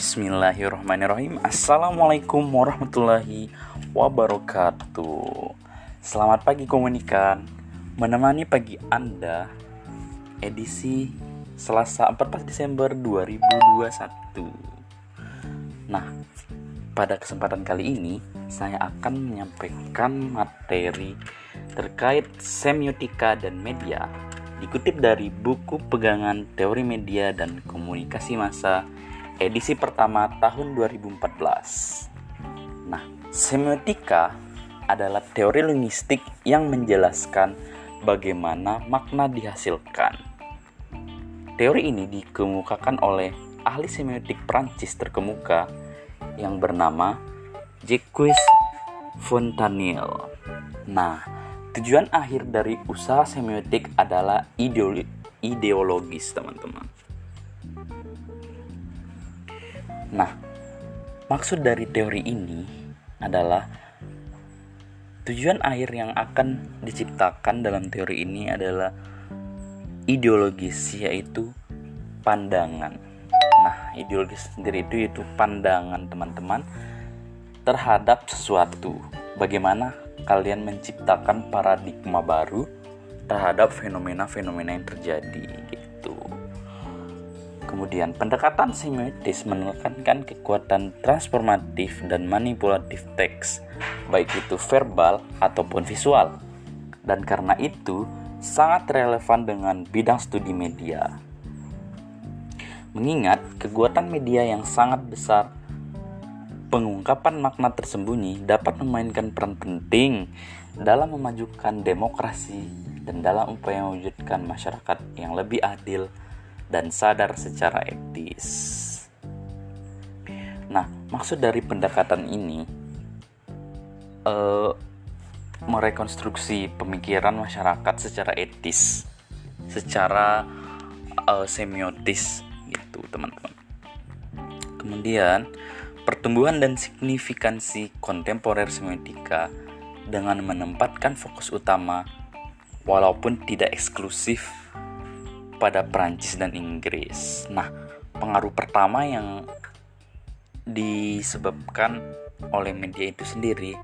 Bismillahirrahmanirrahim. Assalamualaikum warahmatullahi wabarakatuh. Selamat pagi komunikan. Menemani pagi Anda Edisi Selasa 14 Desember 2021 Nah, pada kesempatan kali ini Saya akan menyampaikan materi Terkait semiotika dan media Dikutip dari buku pegangan teori media dan komunikasi massa edisi pertama tahun 2014. Nah, semiotika adalah teori linguistik yang menjelaskan bagaimana makna dihasilkan. Teori ini dikemukakan oleh ahli semiotik Prancis terkemuka yang bernama Jacques Fontanille. Nah, tujuan akhir dari usaha semiotik adalah ideologis, teman-teman. Nah, maksud dari teori ini adalah tujuan akhir yang akan diciptakan dalam teori ini adalah ideologis yaitu pandangan. Nah, ideologis sendiri itu yaitu pandangan teman-teman terhadap sesuatu. Bagaimana kalian menciptakan paradigma baru terhadap fenomena-fenomena yang terjadi gitu. Kemudian, pendekatan semiotis menekankan kekuatan transformatif dan manipulatif teks, baik itu verbal ataupun visual. Dan karena itu, sangat relevan dengan bidang studi media. Mengingat kekuatan media yang sangat besar, pengungkapan makna tersembunyi dapat memainkan peran penting dalam memajukan demokrasi dan dalam upaya mewujudkan masyarakat yang lebih adil dan sadar secara etis. Nah, maksud dari pendekatan ini uh, merekonstruksi pemikiran masyarakat secara etis, secara uh, semiotis gitu, teman-teman. Kemudian, pertumbuhan dan signifikansi kontemporer semiotika dengan menempatkan fokus utama walaupun tidak eksklusif pada Prancis dan Inggris. Nah, pengaruh pertama yang disebabkan oleh media itu sendiri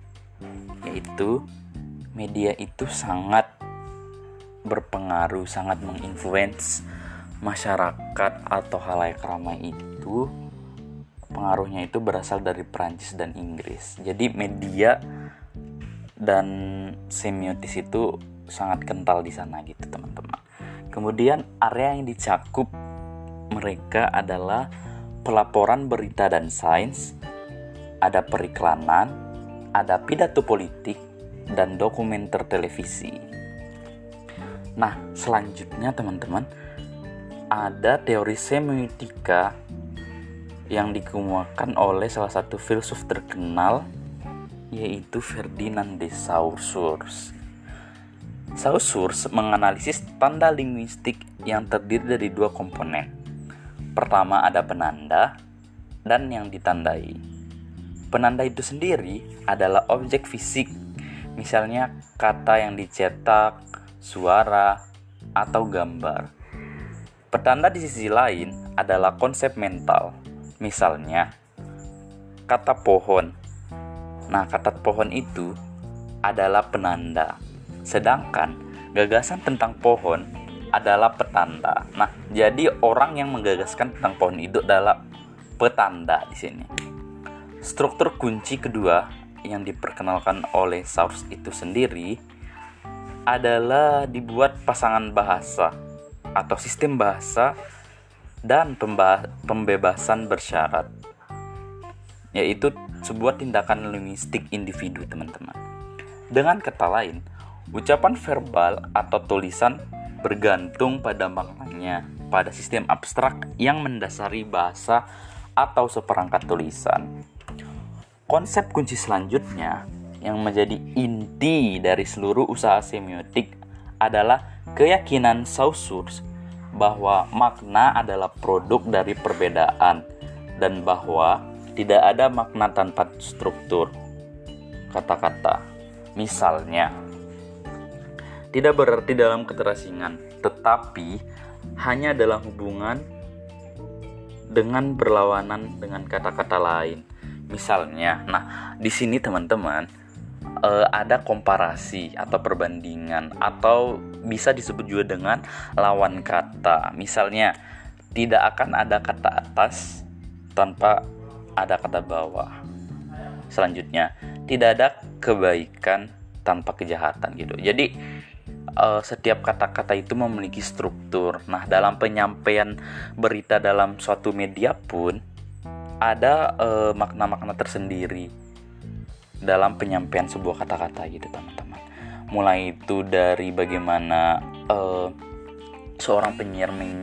yaitu media itu sangat berpengaruh, sangat menginfluence masyarakat atau halayak ramai itu pengaruhnya itu berasal dari Prancis dan Inggris. Jadi media dan semiotis itu sangat kental di sana gitu teman-teman. Kemudian area yang dicakup mereka adalah pelaporan berita dan sains, ada periklanan, ada pidato politik, dan dokumenter televisi. Nah, selanjutnya teman-teman, ada teori semiotika yang dikemukakan oleh salah satu filsuf terkenal yaitu Ferdinand de Saussure. Saussure menganalisis tanda linguistik yang terdiri dari dua komponen. Pertama ada penanda dan yang ditandai. Penanda itu sendiri adalah objek fisik, misalnya kata yang dicetak, suara, atau gambar. Petanda di sisi lain adalah konsep mental, misalnya kata pohon. Nah, kata pohon itu adalah penanda. Sedangkan gagasan tentang pohon adalah petanda. Nah, jadi orang yang menggagaskan tentang pohon itu adalah petanda di sini. Struktur kunci kedua yang diperkenalkan oleh Saurs itu sendiri adalah dibuat pasangan bahasa atau sistem bahasa dan pembebasan bersyarat yaitu sebuah tindakan linguistik individu teman-teman. Dengan kata lain, Ucapan verbal atau tulisan bergantung pada maknanya pada sistem abstrak yang mendasari bahasa atau seperangkat tulisan. Konsep kunci selanjutnya yang menjadi inti dari seluruh usaha semiotik adalah keyakinan Saussure bahwa makna adalah produk dari perbedaan dan bahwa tidak ada makna tanpa struktur kata-kata. Misalnya, tidak berarti dalam keterasingan, tetapi hanya dalam hubungan dengan berlawanan dengan kata-kata lain. Misalnya, nah di sini teman-teman uh, ada komparasi atau perbandingan atau bisa disebut juga dengan lawan kata. Misalnya, tidak akan ada kata atas tanpa ada kata bawah. Selanjutnya, tidak ada kebaikan tanpa kejahatan gitu. Jadi uh, setiap kata-kata itu memiliki struktur. Nah, dalam penyampaian berita dalam suatu media pun ada uh, makna-makna tersendiri dalam penyampaian sebuah kata-kata gitu, teman-teman. Mulai itu dari bagaimana uh, seorang penyiar men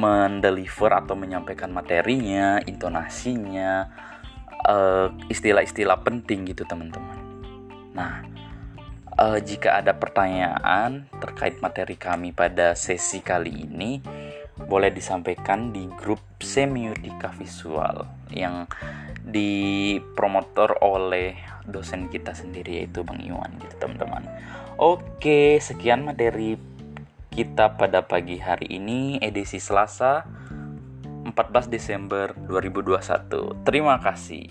mendeliver atau menyampaikan materinya, intonasinya, istilah-istilah uh, penting gitu, teman-teman. Nah, uh, jika ada pertanyaan terkait materi kami pada sesi kali ini, boleh disampaikan di grup semiotika visual yang dipromotor oleh dosen kita sendiri yaitu Bang Iwan gitu teman-teman. Oke, sekian materi kita pada pagi hari ini edisi Selasa 14 Desember 2021. Terima kasih.